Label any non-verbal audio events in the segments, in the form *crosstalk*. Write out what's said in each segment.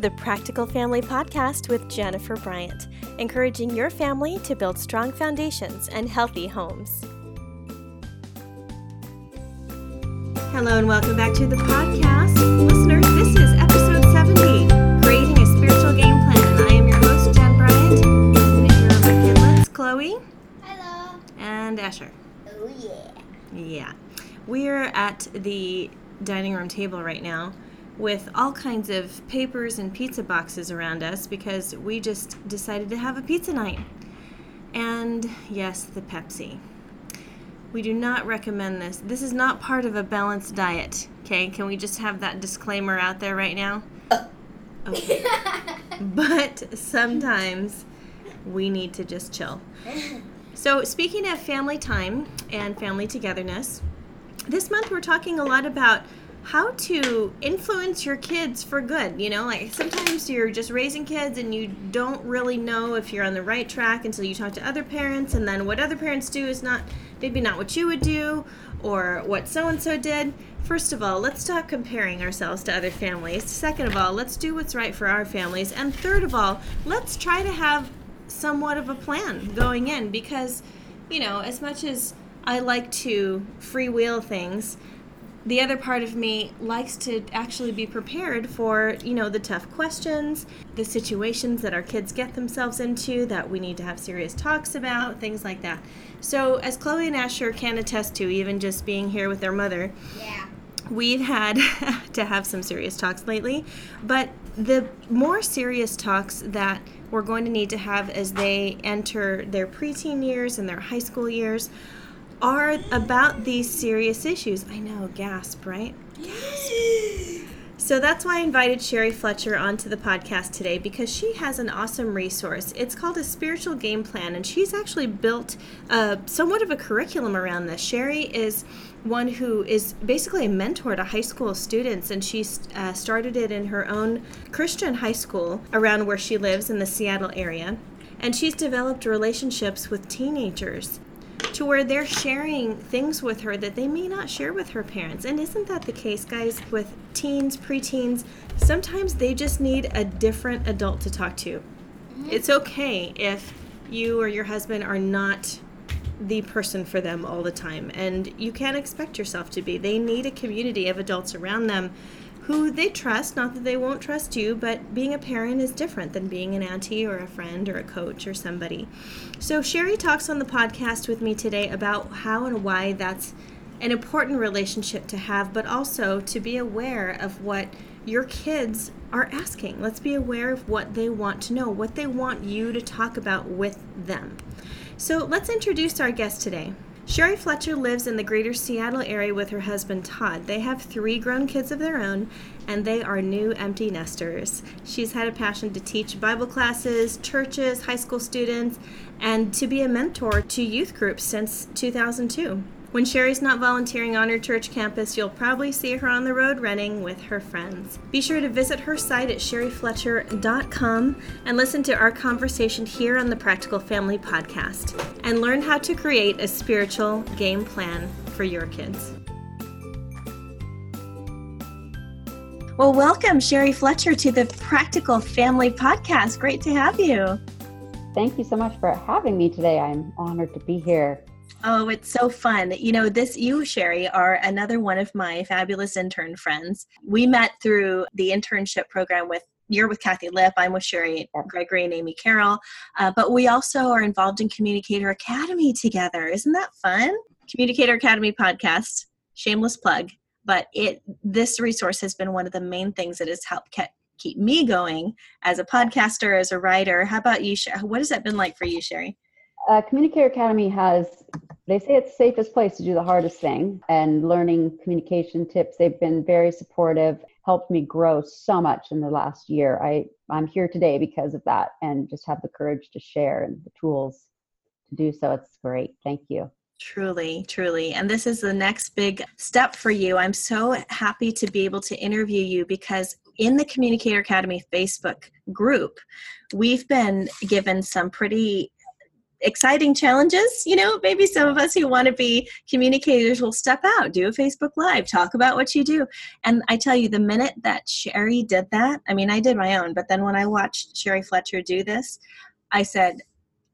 to the Practical Family Podcast with Jennifer Bryant, encouraging your family to build strong foundations and healthy homes. Hello, and welcome back to the podcast. Listeners, this is episode 70 Creating a Spiritual Game Plan. I am your host, Jen Bryant. And here are my kidlets, Chloe Hello. and Asher. Oh yeah. Yeah. We're at the dining room table right now with all kinds of papers and pizza boxes around us because we just decided to have a pizza night. And yes, the Pepsi. We do not recommend this. This is not part of a balanced diet. Okay, can we just have that disclaimer out there right now? *laughs* Okay. but sometimes we need to just chill. So, speaking of family time and family togetherness, this month we're talking a lot about how to influence your kids for good. You know, like sometimes you're just raising kids and you don't really know if you're on the right track until you talk to other parents, and then what other parents do is not maybe not what you would do or what so and so did. First of all, let's stop comparing ourselves to other families. Second of all, let's do what's right for our families. And third of all, let's try to have somewhat of a plan going in because, you know, as much as I like to freewheel things, the other part of me likes to actually be prepared for you know the tough questions the situations that our kids get themselves into that we need to have serious talks about things like that so as chloe and asher can attest to even just being here with their mother Yeah. we've had *laughs* to have some serious talks lately but the more serious talks that we're going to need to have as they enter their preteen years and their high school years are about these serious issues. I know, gasp, right? *gasps* So that's why I invited Sherry Fletcher onto the podcast today because she has an awesome resource. It's called a spiritual game plan, and she's actually built uh, somewhat of a curriculum around this. Sherry is one who is basically a mentor to high school students, and she uh, started it in her own Christian high school around where she lives in the Seattle area. And she's developed relationships with teenagers to where they're sharing things with her that they may not share with her parents. And isn't that the case, guys, with teens, preteens? Sometimes they just need a different adult to talk to. Mm-hmm. It's okay if you or your husband are not the person for them all the time, and you can't expect yourself to be. They need a community of adults around them who they trust, not that they won't trust you, but being a parent is different than being an auntie or a friend or a coach or somebody. So, Sherry talks on the podcast with me today about how and why that's an important relationship to have, but also to be aware of what your kids are asking. Let's be aware of what they want to know, what they want you to talk about with them. So, let's introduce our guest today. Sherry Fletcher lives in the greater Seattle area with her husband Todd. They have three grown kids of their own, and they are new empty nesters. She's had a passion to teach Bible classes, churches, high school students, and to be a mentor to youth groups since 2002. When Sherry's not volunteering on her church campus, you'll probably see her on the road running with her friends. Be sure to visit her site at sherryfletcher.com and listen to our conversation here on the Practical Family Podcast and learn how to create a spiritual game plan for your kids. Well, welcome, Sherry Fletcher, to the Practical Family Podcast. Great to have you. Thank you so much for having me today. I'm honored to be here. Oh, it's so fun. You know, this you, Sherry, are another one of my fabulous intern friends. We met through the internship program with you're with Kathi Lipp, I'm with Cheri Gregory and Amy Carroll. Uh, but we also are involved in Communicator Academy together. Isn't that fun? Communicator Academy podcast, shameless plug. But it this resource has been one of the main things that has helped ke- keep me going as a podcaster, as a writer. How about you, Sherry? What has that been like for you, Sherry? Uh, Communicator Academy has, they say it's the safest place to do the hardest thing and learning communication tips. They've been very supportive, helped me grow so much in the last year. I, I'm here today because of that and just have the courage to share and the tools to do so. It's great. Thank you. Truly, truly. And this is the next big step for you. I'm so happy to be able to interview you because in the Communicator Academy Facebook group, we've been given some pretty exciting challenges. You know, maybe some of us who want to be communicators will step out, do a Facebook Live, talk about what you do. And I tell you, the minute that Sherry did that, I mean, I did my own, but then when I watched Sherry Fletcher do this, I said,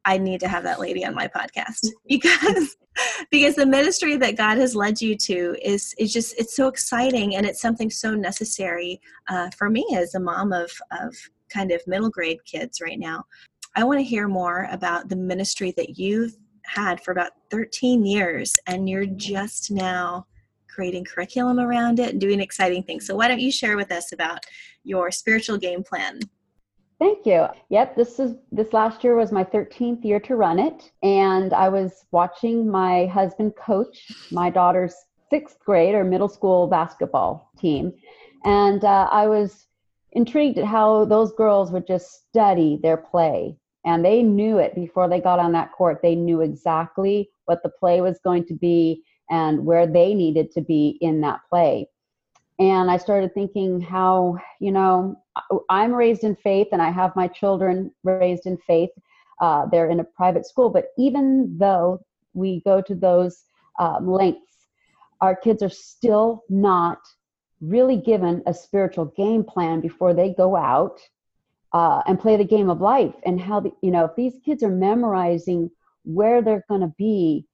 I need to have that lady on my podcast *laughs* *laughs* because because the ministry that God has led you to is is just it's so exciting and it's something so necessary uh, for me as a mom of of kind of middle grade kids right now. I want to hear more about the ministry that you've had for about 13 years and you're just now creating curriculum around it and doing exciting things. So why don't you share with us about your spiritual game plan? Thank you. Yep, this is this last year was my 13th year to run it and I was watching my husband coach my daughter's 6th grade or middle school basketball team and uh, I was intrigued at how those girls would just study their play and they knew it before they got on that court. They knew exactly what the play was going to be and where they needed to be in that play. And I started thinking how, you know, I'm raised in faith and I have my children raised in faith. Uh, they're in a private school, but even though we go to those um, lengths, our kids are still not really given a spiritual game plan before they go out uh, and play the game of life and how the, you know if these kids are memorizing where they're going to be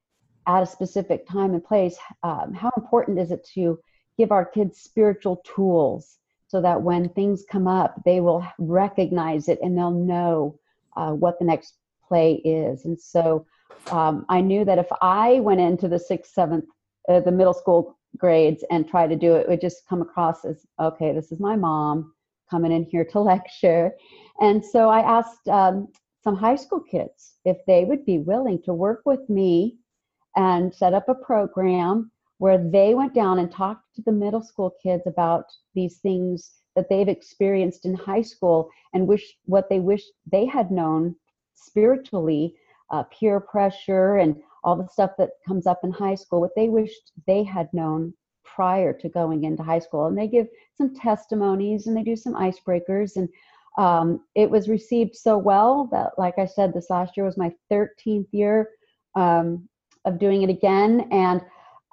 at a specific time and place um, how important is it to give our kids spiritual tools so that when things come up they will recognize it and they'll know uh, what the next play is. And so um, i knew that if i went into the sixth seventh uh, the middle school grades and try to do it, it would just come across as okay this is my mom coming in here to *laughs* lecture. And so I asked um, some high school kids if they would be willing to work with me and set up a program where they went down and talked to the middle school kids about these things that they've experienced in high school and wish what they wish they had known spiritually uh, peer pressure and all the stuff that comes up in high school what they wished they had known prior to going into high school. And they give some testimonies and they do some icebreakers. And um, it was received so well that, like I said, this last year was my 13th year um, of doing it again. And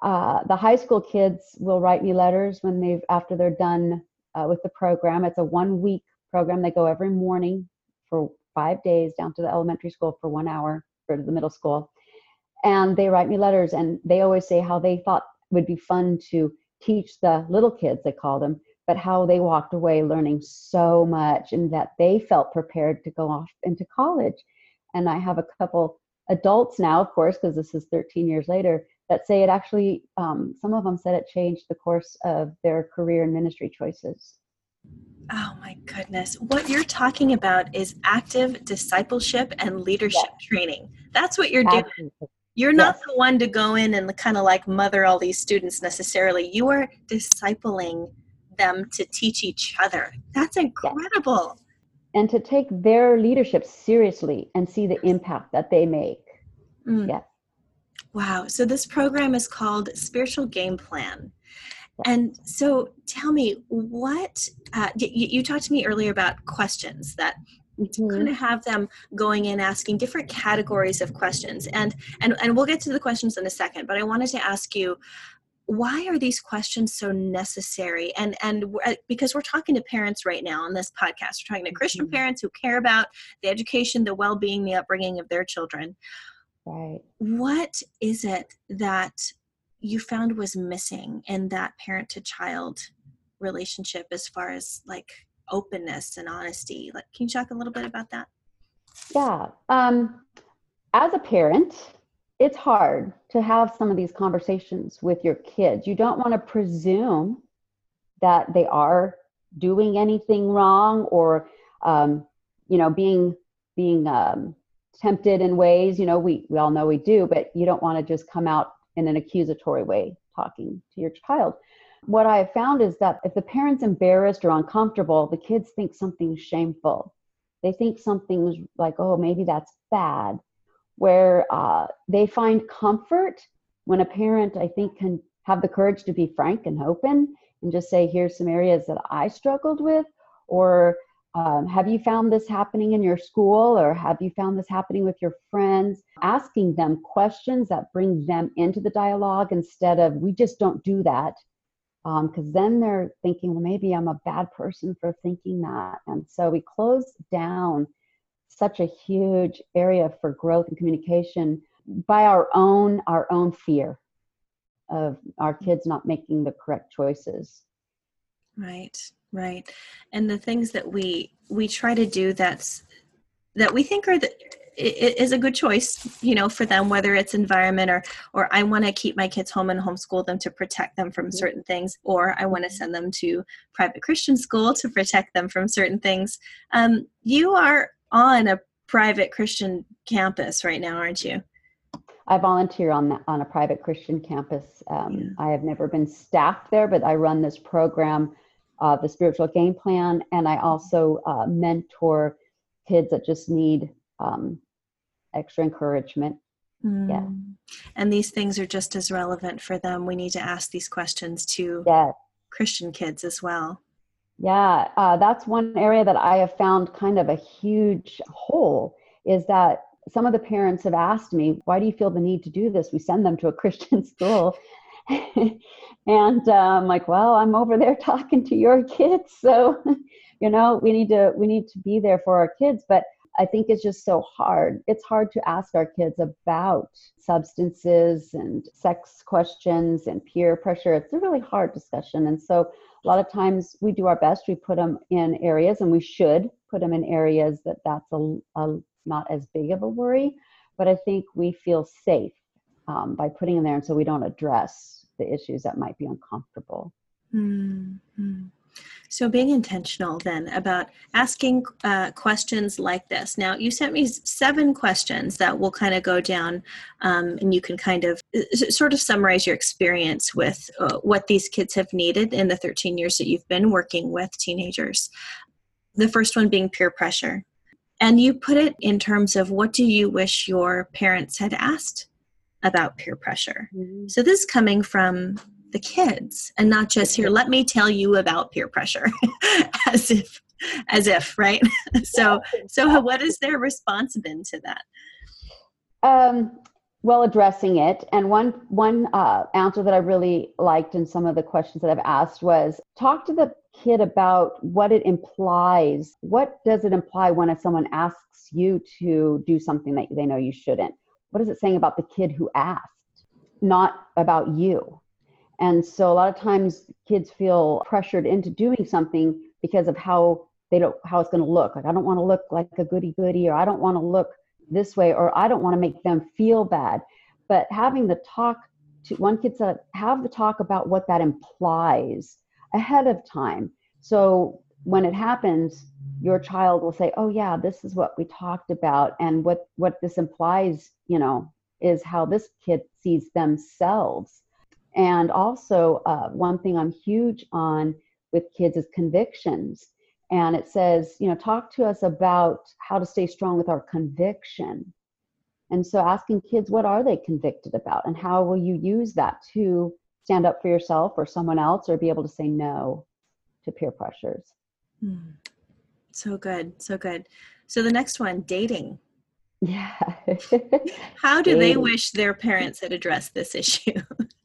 uh, the high school kids will write me letters when they've after they're done uh, with the program. It's a one week program. They go every morning for five days down to the elementary school for one hour or to the middle school. And they write me letters and they always say how they thought would be fun to teach the little kids, they call them, but how they walked away learning so much and that they felt prepared to go off into college. And I have a couple adults now, of course, because this is 13 years later, that say it actually, um, some of them said it changed the course of their career and ministry choices. Oh my goodness. What you're talking about is active discipleship and leadership yes. training. That's what you're doing. You're not the one to go in and kind of like mother all these students necessarily. You are discipling them to teach each other. That's incredible. Yes. And to take their leadership seriously and see the impact that they make. Mm. Yes. Wow. So this program is called Spiritual Game Plan. And so tell me what uh, you, you talked to me earlier about questions that mm-hmm. kind of have them going in asking different categories of questions. And and and we'll get to the questions in a second but i wanted to ask you why are these questions so necessary? And and uh, because we're talking to parents right now on this podcast. We're talking to christian mm-hmm. parents who care about the education the well-being the upbringing of their children. Right. What is it that you found was missing in that parent to child relationship as far as like openness and honesty. Like, can you talk a little bit about that? Yeah. Um, as a parent, it's hard to have some of these conversations with your kids. You don't want to presume that they are doing anything wrong or, um, you know, being being um, tempted in ways. You know, we we all know we do, but you don't want to just come out in an accusatory way talking to your child what I have found is that if the parent's embarrassed or uncomfortable, the kids think something's shameful. They think something's like, oh, maybe that's bad. Where uh, they find comfort when a parent, I think, can have the courage to be frank and open and just say, here's some areas that I struggled with, or um, have you found this happening in your school or have you found this happening with your friends asking them questions that bring them into the dialogue instead of we just don't do that because um, then they're thinking well maybe i'm a bad person for thinking that. And so we close down such a huge area for growth and communication by our own our own fear of our kids not making the correct choices. Right right. And the things that we we try to do that's that we think are the is a good choice you know for them whether it's environment or or i want to keep my kids home and homeschool them to protect them from mm-hmm. certain things or i want to send them to private christian school to protect them from certain things um, you are on a private christian campus right now aren't you I volunteer on the, on a private Christian campus. Um, yeah. I have never been staffed there, but I run this program, uh, the Spiritual Game Plan, and I also uh, mentor kids that just need um, extra encouragement. Mm. Yeah. And these things are just as relevant for them. We need to ask these questions to yes. Christian kids as well. Yeah, uh, that's one area that I have found kind of a huge hole is that some of the parents have asked me, why do you feel the need to do this? We send them to a *laughs* Christian school. *laughs* and uh, I'm like, well, I'm over there *laughs* talking to your kids. So, you know, we need to, we need to be there for our kids. But I think it's just so hard. It's hard to ask our kids about substances and sex questions and peer pressure. It's a really hard discussion. And so a lot of times we do our best. We put them in areas, and we should put them in areas that that's a, a not as big of a worry. But I think we feel safe um, by putting them there, and so we don't address the issues that might be uncomfortable. Mm-hmm. So, being intentional then about asking uh, questions like this. Now, you sent me seven questions that will kind of go down, um, and you can kind of uh, sort of summarize your experience with uh, what these kids have needed in the 13 years that you've been working with teenagers. The first one being peer pressure. And you put it in terms of what do you wish your parents had asked about peer pressure? Mm-hmm. So this is coming from the kids and not just here, let me tell you about peer pressure *laughs* as if as if, right? *laughs* so so what is their response been to that? Um well addressing it and one one uh, answer that i really liked in some of the questions that i've asked was talk to the kid about what it implies. What does it imply when someone asks you to do something that they know you shouldn't? What is it saying about the kid who asked, not about you? And so a lot of times kids feel pressured into doing something because of how they don't how it's going to look. Like I don't want to look like a goody goody or I don't want to look this way or I don't want to make them feel bad. But having the talk to one kid said have the talk about what that implies ahead of time. So when it happens, your child will say, "Oh yeah, this is what we talked about," and what what this implies, you know, is how this kid sees themselves. And also, uh, one thing I'm huge on with kids is convictions. And it says, you know, talk to us about how to stay strong with our conviction. And so asking kids, what are they convicted about? And how will you use that to stand up for yourself or someone else or be able to say no to peer pressures. Mm. So good. So good. So the next one, dating. Yeah. *laughs* How do dating. they wish their parents had addressed this issue? *laughs*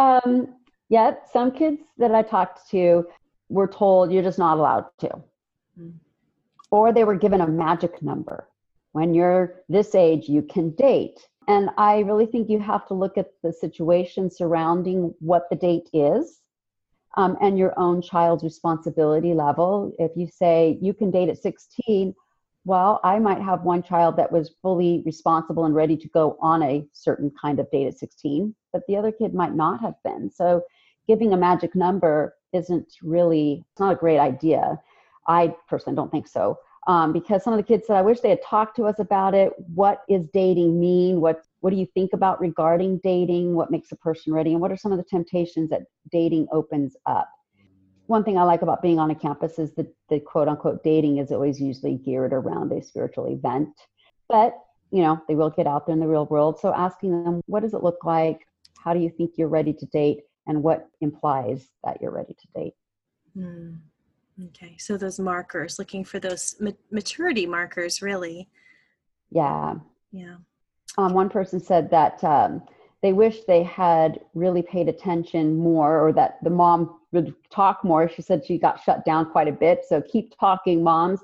um, yeah, some kids that I talked to were told you're just not allowed to. Mm. Or they were given a magic number. When you're this age, you can date. And I really think you have to look at the situation surrounding what the date is um, and your own child's responsibility level. If you say you can date at 16, well, I might have one child that was fully responsible and ready to go on a certain kind of date at 16, but the other kid might not have been. So giving a magic number isn't really, it's not a great idea. I personally don't think so um, because some of the kids said, I wish they had talked to us about it. What is dating mean? What what do you think about regarding dating? What makes a person ready? And what are some of the temptations that dating opens up? One thing I like about being on a campus is that the quote unquote dating is always usually geared around a spiritual event. But, you know, they will get out there in the real world. So asking them, what does it look like? How do you think you're ready to date? And what implies that you're ready to date? Mm. Okay, so those markers, looking for those ma- maturity markers, really. Yeah. Yeah. Um, one person said that um, they wish they had really paid attention more or that the mom would talk more. She said she got shut down quite a bit. So keep talking, moms.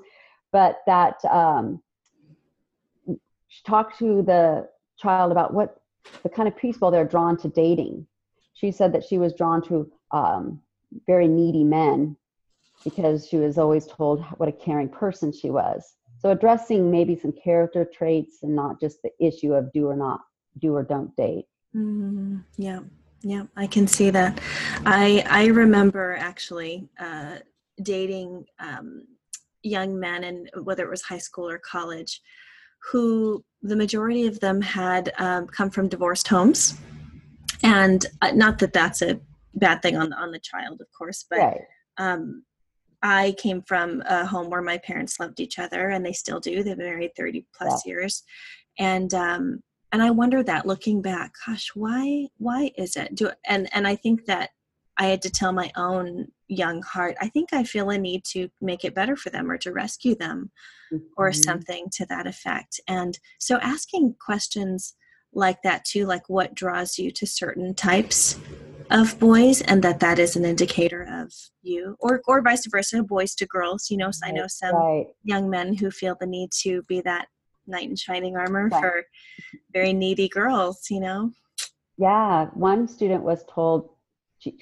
But that um, talked to the child about what the kind of people they're drawn to dating. She said that she was drawn to um, very needy men because she was always told what a caring person she was. So addressing maybe some character traits and not just the issue of do or not do or don't date. Mm, yeah, yeah, I can see that. I I remember actually uh, dating um, young men, and whether it was high school or college, who the majority of them had um, come from divorced homes, and uh, not that that's a bad thing on on the child, of course, but. Right. Um, I came from a home where my parents loved each other, and they still do. They've been married thirty plus Yeah. years, and um, and I wonder that looking back, gosh, why why is it? Do and and I think that I had to tell my own young heart. I think I feel a need to make it better for them or to rescue them or Mhm. something to that effect. And so asking questions like that too, like what draws you to certain types of boys and that that is an indicator of you or or vice versa boys to girls you know so i know some Right. young men who feel the need to be that knight in shining armor Right. for very needy girls you know Yeah. One student was told,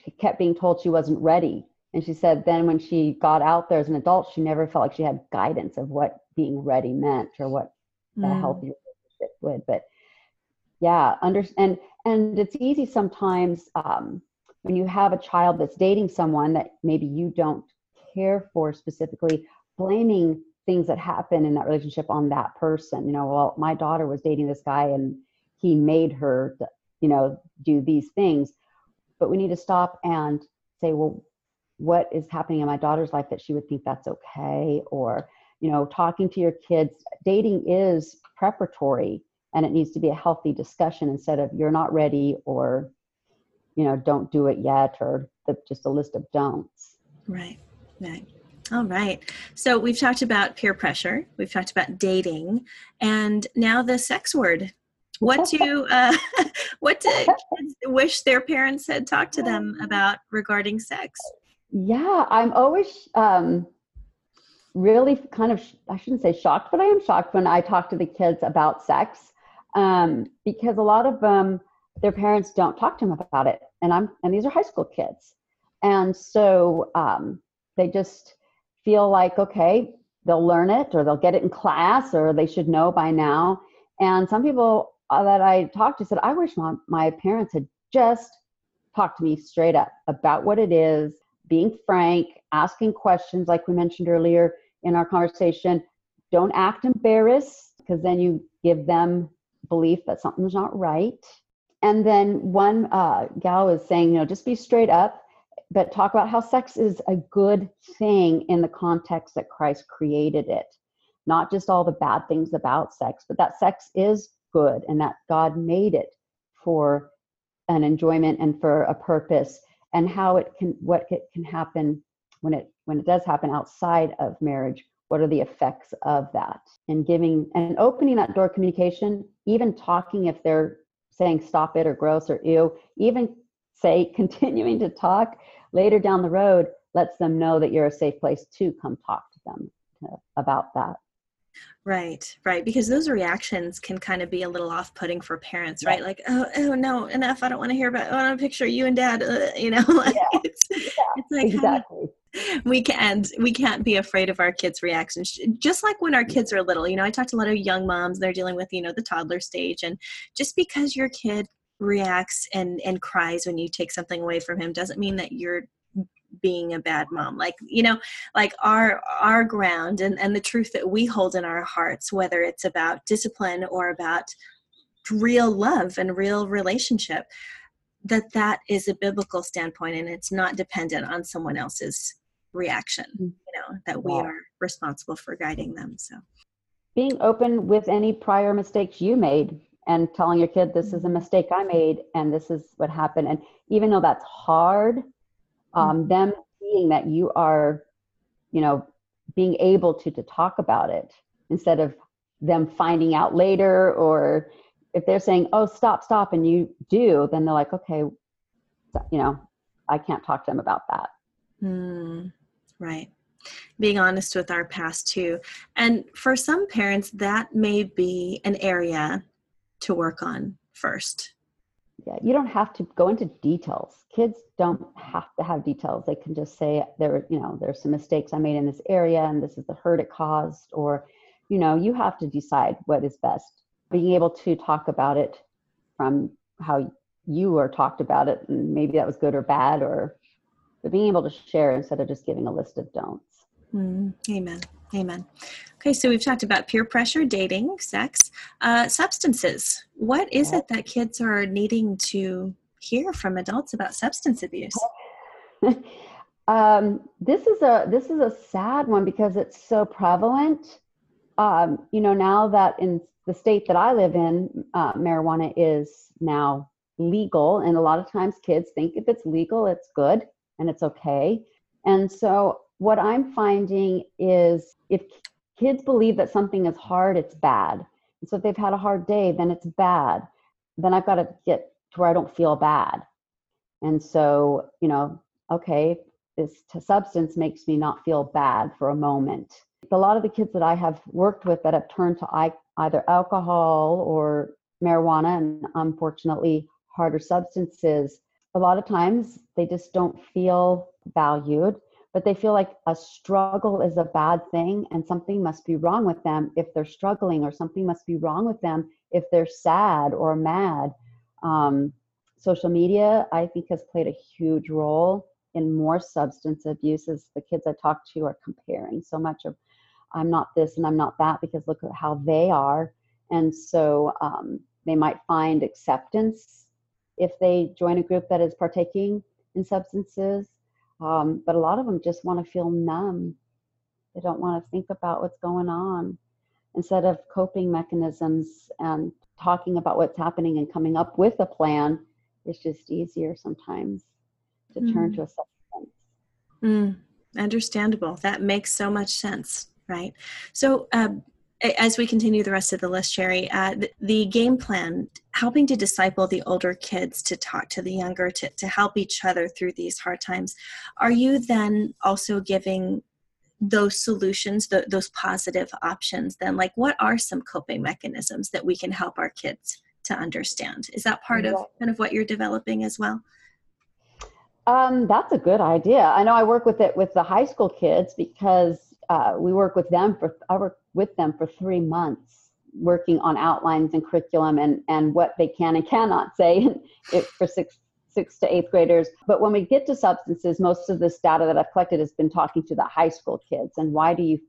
she kept being told she wasn't ready. And she said then when she got out there as an adult, she never felt like she had guidance of what being ready meant or what a Mm. healthy relationship would. But yeah, under, and, and it's easy sometimes um, when you have a child that's dating someone that maybe you don't care for specifically, blaming things that happen in that relationship on that person. You know, well, my daughter was dating this guy and he made her, you know, do these things. But we need to stop and say, well, what is happening in my daughter's life that she would think that's okay? Or, you know, talking to your kids, dating is preparatory and it needs to be a healthy discussion instead of you're not ready or, you know, don't do it yet or the, just a list of don'ts. right right all right so we've talked about peer pressure we've talked about dating and now the sex word what *laughs* do uh, *laughs* what do kids wish their parents had talked to them about regarding sex Yeah, I'm always um, really kind of, I shouldn't say shocked, but I am shocked when I talk to the kids about sex um, because a lot of them, their parents don't talk to them about it. And I'm, and these are high school kids. And so um, they just feel like, okay, they'll learn it or they'll get it in class or they should know by now. And some people that I talked to said, I wish my, my parents had just talked to me straight up about what it is, being frank, asking questions, like we mentioned earlier in our conversation. Don't act embarrassed because then you give them belief that something's not right. And then one uh, gal was saying, you know, just be straight up, but talk about how sex is a good thing in the context that Christ created it. Not just all the bad things about sex, but that sex is good and that God made it for an enjoyment and for a purpose and how it can what it can happen when it when it does happen outside of marriage what are the effects of that? And giving and opening that door communication even talking if they're saying stop it or gross or ew even say *laughs* continuing to talk later down the road lets them know that you're a safe place to come talk to them about that Right, right. Because those reactions can kind of be a little off-putting for parents, Yeah. right? Like, oh, oh no, enough. I don't want to hear about. I want to picture you and dad. Uh, you know, *laughs* like Yeah. it's, it's like exactly we can't we can't be afraid of our kids' reactions. Just like when our kids are little, you know, I talked to a lot of young moms. They're dealing with you know the toddler stage, and just because your kid reacts and and cries when you take something away from him doesn't mean that you're being a bad mom like you know like our our ground and and the truth that we hold in our hearts whether it's about discipline or about real love and real relationship that that is a biblical standpoint and it's not dependent on someone else's reaction Mm. you know that we Yeah. are responsible for guiding them so being open with any prior mistakes you made and telling your kid this is a mistake i made and this is what happened and even though that's hard um, them seeing that you are you know, being able to to talk about it instead of them finding out later or if they're saying, "Oh, stop, stop," and you do, then they're like, "Okay, you know, I can't talk to them about that." Hmm. Right. Being honest with our past too, and for some parents, that may be an area to work on first. Yeah, you don't have to go into details. Kids don't have to have details. They can just say there, you know, there's some mistakes I made in this area, and this is the hurt it caused, or, you know, you have to decide what is best being able to talk about it from how you were talked about it and maybe that was good or bad or but being able to share instead of just giving a list of don'ts mm, amen amen okay so we've talked about peer pressure dating sex uh, substances what is it that kids are needing to hear from adults about substance abuse *laughs* um, this is a this is a sad one because it's so prevalent um, you know now that in the state that I live in, uh, marijuana is now legal. And a lot of times kids think if it's legal, it's good and it's okay. And so what I'm finding is if kids believe that something is hard, it's bad. And so if they've had a hard day, then it's bad. Then I've got to get to where I don't feel bad. And so, you know, okay, this substance makes me not feel bad for a moment. A lot of the kids that I have worked with that have turned to either alcohol or marijuana and unfortunately harder substances a lot of times they just don't feel valued but they feel like a struggle is a bad thing and something must be wrong with them if they're struggling or something must be wrong with them if they're sad or mad um, social media i think has played a huge role in more substance abuse as the kids i talk to are comparing so much of I'm not this and I'm not that because look at how they are. And so um, they might find acceptance if they join a group that is partaking in substances. Um, but a lot of them just want to feel numb. They don't want to think about what's going on. Instead of coping mechanisms and talking about what's happening and coming up with a plan, it's just easier sometimes to mm. turn to a substance. Mm, understandable. That makes so much sense right? So, um, as we continue the rest of the list, Sherry, uh, the, the, game plan, helping to disciple the older kids to talk to the younger, to, to help each other through these hard times, are you then also giving those solutions, the, those positive options? Then, like, what are some coping mechanisms that we can help our kids to understand? Is that part yeah. of kind of what you're developing as well? Um, that's a good idea. I know I work with it with the high school kids because uh, we work with them for I work with them for three months, working on outlines and curriculum and and what they can and cannot say *laughs* for six six to eighth graders. But when we get to substances, most of this data that I've collected has been talking to the high school kids and why do you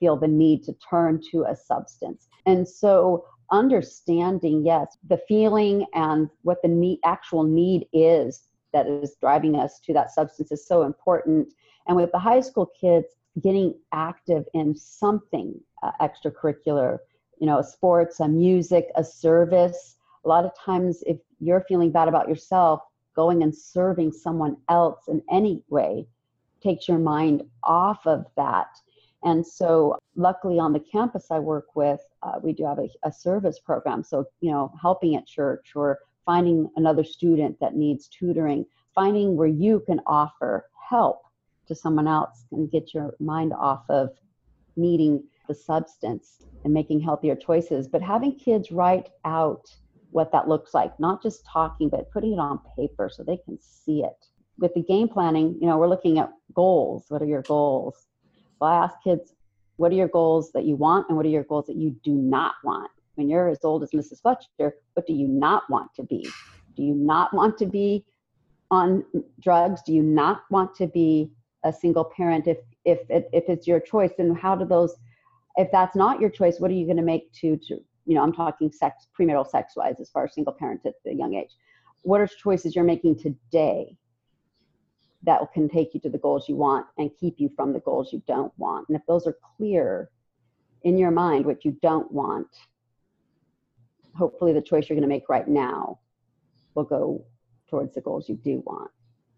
feel the need to turn to a substance? And so understanding yes the feeling and what the need, actual need is that is driving us to that substance is so important and with the high school kids getting active in something uh, extracurricular, you know, sports, a music, a service. A lot of times, if you're feeling bad about yourself, going and serving someone else in any way takes your mind off of that. And so, luckily, on the campus I work with, uh, we do have a, a service program. So, you know, helping at church or finding another student that needs tutoring, finding where you can offer help to someone else and get your mind off of needing the substance and making healthier choices. But having kids write out what that looks like, not just talking, but putting it on paper so they can see it. With the game planning, you know, we're looking at goals. What are your goals? Well, I ask kids, what are your goals that you want and what are your goals that you do not want? When you're as old as Mrs. Fletcher, what do you not want to be? Do you not want to be on drugs? Do you not want to be a single parent if if if it's your choice and how do those if that's not your choice what are you going to make to to you know i'm talking sex premarital sex wise as far as single parent at the young age. What are choices you're making today that can take you to the goals you want and keep you from the goals you don't want? And if those are clear in your mind what you don't want hopefully the choice you're going to make right now will go towards the goals you do want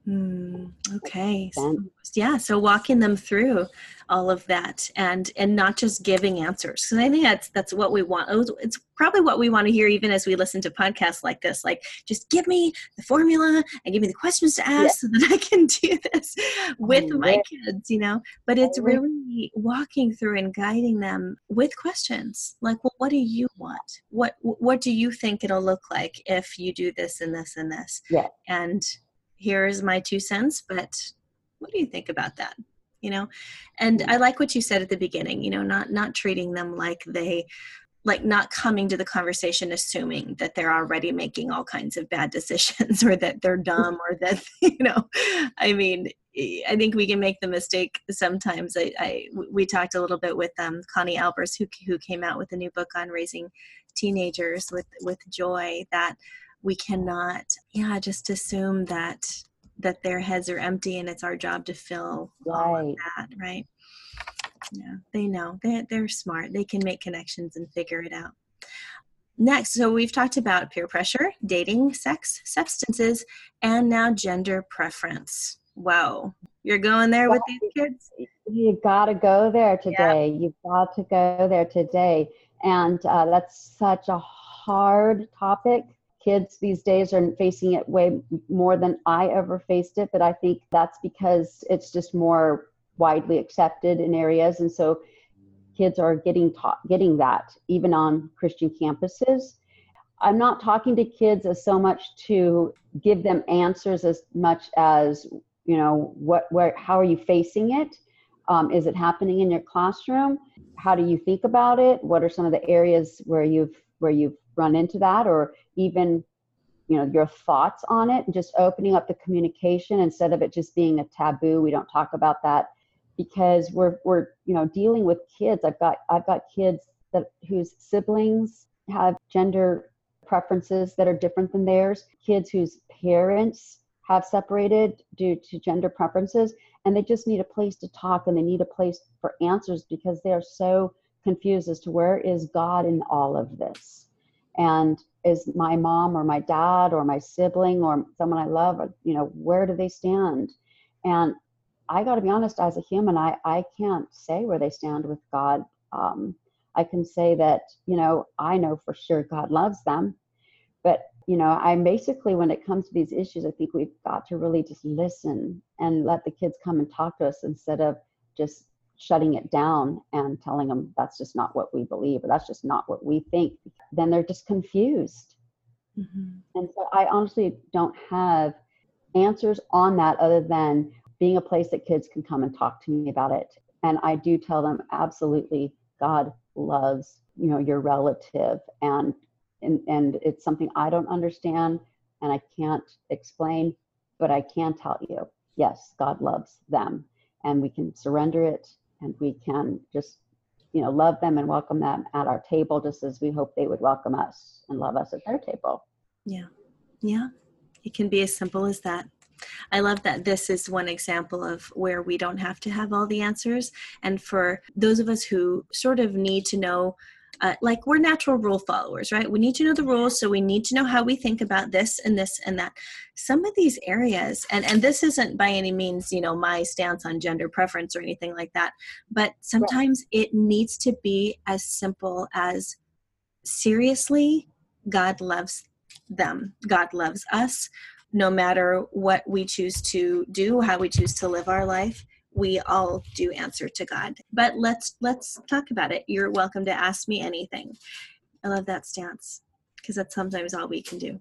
Hmm, okay. So, yeah. So walking them through all of that and and not just giving answers. And I think that's that's what we want. It's probably what we want to hear even as we listen to podcasts like this. Like just give me the formula and give me the questions to ask so that *laughs* I can do this with my kids, you know. But it's really walking through and guiding them with questions. Like, well, what do you want? What what do you think it'll look like if you do this and this and this? Yeah. And here's my two cents but what do you think about that? You know? And i like what you said at the beginning you know not not treating them like they like not coming to the conversation assuming that they're already making all kinds of bad *laughs* decisions or that they're dumb or that *laughs* you know i mean i think we can make the mistake sometimes. I, I we talked a little bit with um, connie albers who, who came out with a new book on raising teenagers with with joy that we cannot yeah just assume that that their heads are empty and it's our job to fill right. all of that right? Yeah they know. They're, they're smart. They can make connections and figure it out. Next so we've talked about peer pressure dating sex substances and now gender preference. Wow you're going there with these kids? you got to go there today. Yeah. you've got to go there today. And uh, that's such a hard topic kids these days are facing it way more than I ever faced it, but I think that's because it's just more widely accepted in areas. And so kids are getting taught, getting that even on Christian campuses. I'm not talking to kids as so much to give them answers as much as, you know, what, where, how are you facing it? Um, is it happening in your classroom? How do you think about it? What are some of the areas where you've where you've run into that or even you know your thoughts on it and just opening up the communication instead of it just being a taboo we don't talk about that. Because we're we're you know dealing with kids. I've got i've got kids that whose siblings have gender preferences that are different than theirs. Kids whose parents have separated due to gender preferences. And they just need a place to talk and they need a place for answers because they are so confused as to where is god in all of this. And is my mom or my dad or my sibling or someone i love you know where do they stand? And i got to be honest as a human i i can't say where they stand with god. Um, i can say that you know i know for sure god loves them. But you know i'm basically when it comes to these issues i think we've got to really just listen and let the kids come and talk to us instead of just shutting it down and telling them that's just not what we believe or that's just not what we think, then they're just confused. Mm-hmm. And so I honestly don't have answers on that other than being a place that kids can come and talk to me about it. And I do tell them absolutely God loves, you know, your relative and and, and it's something I don't understand and I can't explain, but I can tell you, yes, God loves them and we can surrender it and we can just you know love them and welcome them at our table just as we hope they would welcome us and love us at their table. Yeah. Yeah. It can be as simple as that. I love that this is one example of where we don't have to have all the answers. And for those of us who sort of need to know uh, like we're natural rule followers, right? We need to know the rules, so we need to know how we think about this and this and that. Some of these areas, and and this isn't by any means, you know, my stance on gender preference or anything like that, but sometimes it needs to be as simple as seriously, God loves them. God loves us, no matter what we choose to do, how we choose to live our life we all do answer to God. But let's let's talk about it. You're welcome to ask me anything. I love that stance because that's sometimes all we can do.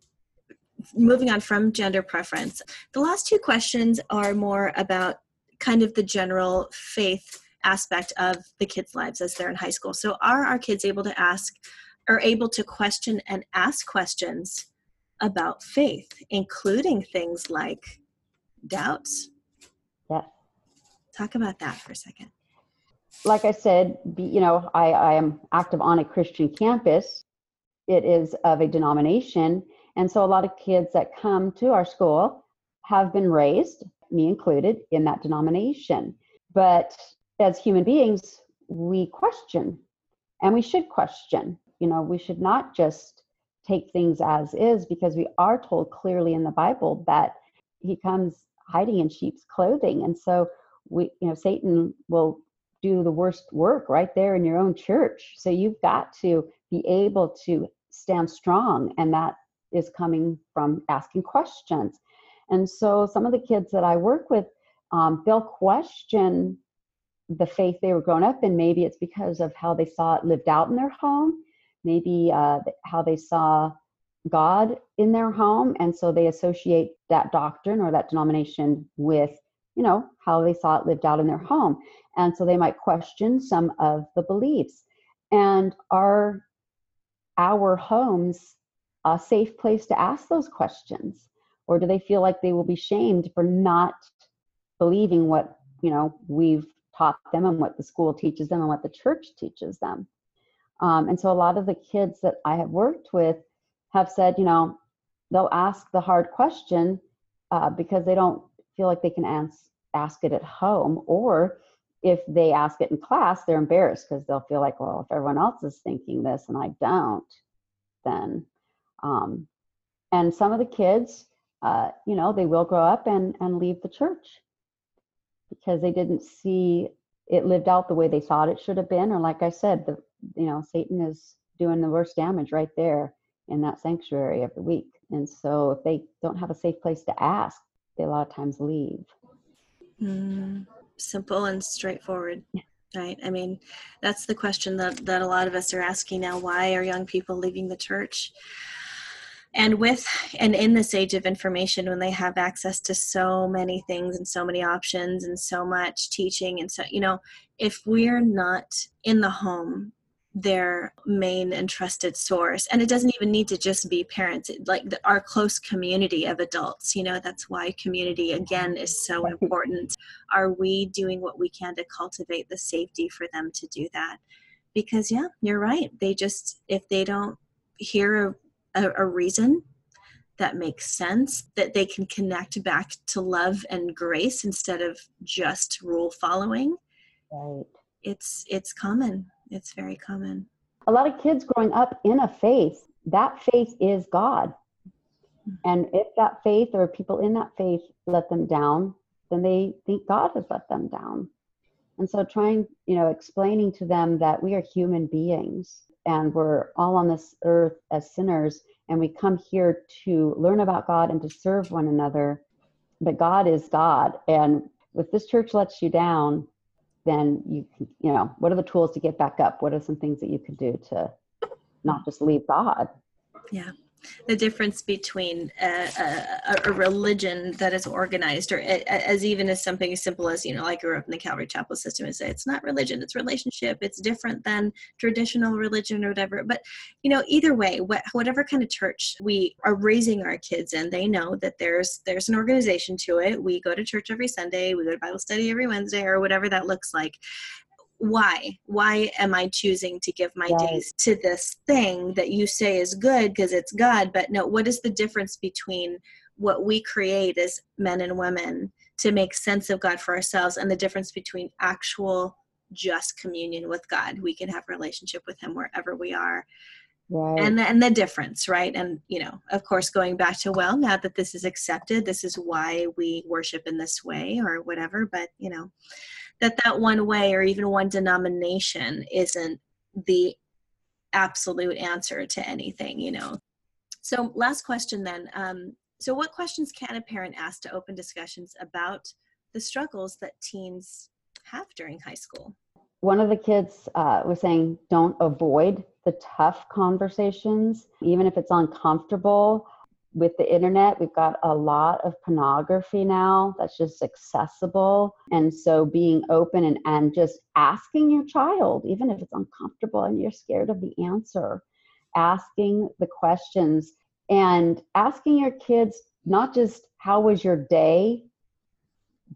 Moving on from gender preference, the last two questions are more about kind of the general faith aspect of the kids' lives as they're in high school. So, are our kids able to ask or able to question and ask questions about faith, including things like doubts, Talk about that for a second. Like I said, you know, I, I am active on a Christian campus. It is of a denomination. And so a lot of kids that come to our school have been raised, me included, in that denomination. But as human beings, we question and we should question. You know, we should not just take things as is because we are told clearly in the Bible that he comes hiding in sheep's clothing. And so we, you know, Satan will do the worst work right there in your own church. So you've got to be able to stand strong. And that is coming from asking questions. And so some of the kids that I work with, um, they'll question the faith they were grown up in. Maybe it's because of how they saw it lived out in their home, maybe uh, how they saw God in their home. And so they associate that doctrine or that denomination with, you know, how they saw it lived out in their home. And so they might question some of the beliefs. And are our homes a safe place to ask those questions? Or do they feel like they will be shamed for not believing what, you know, we've taught them and what the school teaches them and what the church teaches them? Um, and so a lot of the kids that I have worked with have said, you know, they'll ask the hard question uh, because they don't feel like they can ask, ask it at home. Or if they ask it in class, they're embarrassed because they'll feel like, well, if everyone else is thinking this and I don't, then. Um, and some of the kids, uh, you know, they will grow up and, and leave the church because they didn't see it lived out the way they thought it should have been. Or, like I said, the you know, Satan is doing the worst damage right there in that sanctuary every week. And so if they don't have a safe place to ask, they a lot of times leave. Mm, simple and straightforward. Right. I mean, that's the question that, that a lot of us are asking now. Why are young people leaving the church? And with and in this age of information, when they have access to so many things and so many options and so much teaching, and so, you know, if we're not in the home their main and trusted source. And it doesn't even need to just be parents. Like the, our close community of adults you know that's why community again is so *laughs* important. Are we doing what we can to cultivate the safety for them to do that? Because yeah you're right. They just if they don't hear a, a, a reason that makes sense that they can connect back to love and grace instead of just rule following right. it's it's common it's very common. A lot of kids growing up in a faith, that faith is God. Hmm. And if that faith or people in that faith let them down, then they think God has let them down. And so trying, you know, explaining to them that we are human beings and we're all on this earth as sinners and we come here to learn about God and to serve one another. But God is God. And if this church lets you down, then you can, you know, what are the tools to get back up? What are some things that you can do to not just leave God? Yeah the difference between a, a, a, religion that is organized or a, as even as something as simple as you know i grew up in the calvary chapel system and say it's not religion it's relationship it's different than traditional religion or whatever. But you know either way whatever kind of church we are raising our kids in they know that there's there's an organization to it. We go to church every sunday we go to bible study every wednesday or whatever that looks like why? Why am i choosing to give my right. days to this thing that you say is good because it's god? But no what is the difference between what we create as men and women to make sense of god for ourselves and the difference between actual just communion with god? We can have relationship with him wherever we are. Right. and the, and the difference right? And you know of course going back to well now that this is accepted this is why we worship in this way or whatever but you know that that one way or even one denomination isn't the absolute answer to anything you know? So last question then um, so what questions can a parent ask to open discussions about the struggles that teens have during high school? One of the kids uh, was saying don't avoid the tough conversations even if it's uncomfortable with the internet, we've got a lot of pornography now that's just accessible. And so being open and, and just asking your child, even if it's uncomfortable and you're scared of the answer, asking the questions and asking your kids not just how was your day,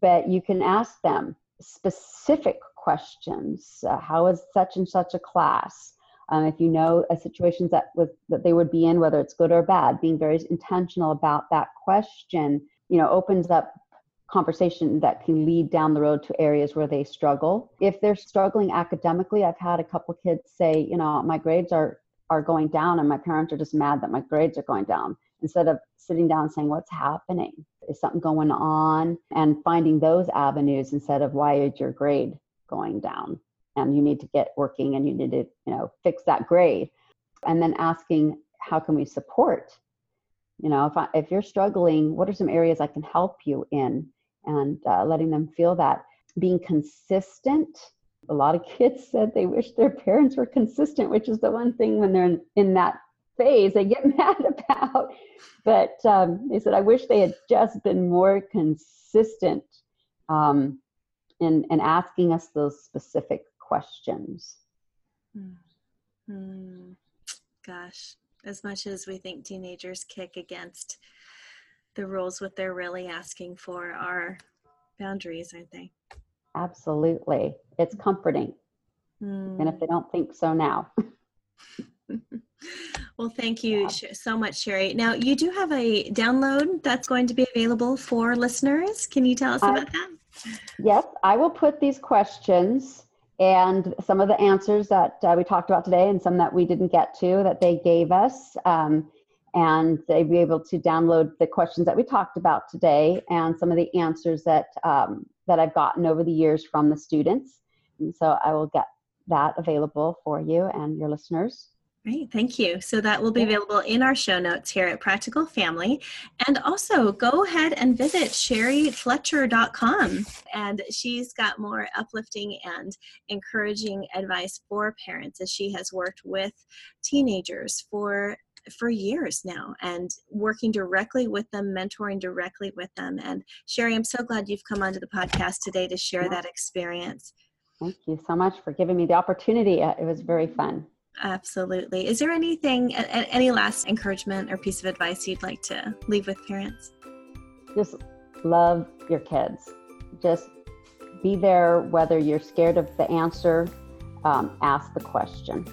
but you can ask them specific questions. Uh, how was such and such a class? Um, if you know a situations that with that they would be in, whether it's good or bad, being very intentional about that question, you know, opens up conversation that can lead down the road to areas where they struggle. If they're struggling academically, I've had a couple kids say, you know, my grades are are going down and my parents are just mad that my grades are going down. instead of sitting down and saying, What's happening? Is something going on? And finding those avenues instead of why is your grade going down? And you need to get working and you need to, you know, fix that grade. And then asking, how can we support? You know, if I, if you're struggling, what are some areas I can help you in? And uh, letting them feel that being consistent. A lot of *laughs* kids said they wish their parents were consistent, which is the one thing when they're in, in that phase they get *laughs* mad about. But um, they said, I wish they had just been more consistent um, in, in asking us those specific questions. Mm. Gosh, as much as we think teenagers kick against the rules, what they're really asking for are boundaries, aren't they? Absolutely. It's comforting. Mm. And if they don't think so now. *laughs* *laughs* well, thank you yeah. so much, Sherry. Now, you do have a download that's going to be available for listeners. Can you tell us about that? Yes, I will put these questions and some of the answers that uh, we talked about today and some that we didn't get to that they gave us. Um, and they'll be able to download the questions that we talked about today and some of the answers that um, that I've gotten over the years from the students. And so I will get that available for you and your listeners. Great, thank you. So that will be available in our show notes here at Practical Family. And also go ahead and visit sherryfletcher.com. And she's got more uplifting and encouraging advice for parents as she has worked with teenagers for for years now and working directly with them, mentoring directly with them. And Sherry, I'm so glad you've come onto the podcast today to share that experience. Thank you so much for giving me the opportunity. Uh, it was very fun. Absolutely. Is there anything, any last encouragement or piece of advice you'd like to leave with parents? Just love your kids. Just be there, whether you're scared of the answer, um, ask the question.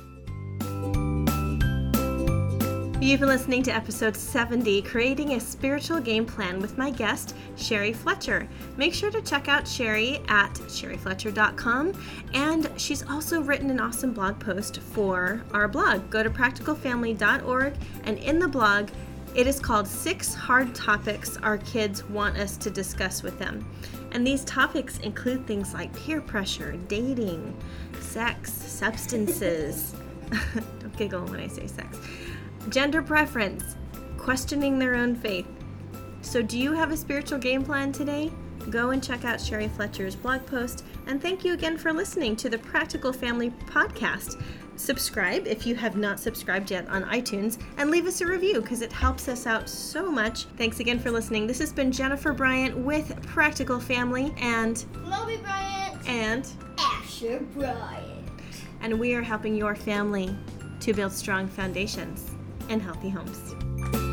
You've been listening to episode 70, Creating a Spiritual Game Plan with my guest, Sherry Fletcher. Make sure to check out Sherry at sherryfletcher.com. And she's also written an awesome blog post for our blog. Go to practicalfamily.org, and in the blog, it is called Six Hard Topics Our Kids Want Us to Discuss with Them. And these topics include things like peer pressure, dating, sex, substances. *laughs* Don't giggle when I say sex gender preference, questioning their own faith. So, do you have a spiritual game plan today? Go and check out Sherry Fletcher's blog post. And thank you again for listening to the Practical Family Podcast. Subscribe if you have not subscribed yet on iTunes and leave us a review because it helps us out so much. Thanks again for listening. This has been Jennifer Bryant with Practical Family and Moby Bryant and Asher Bryant. And we are helping your family to build strong foundations and healthy homes.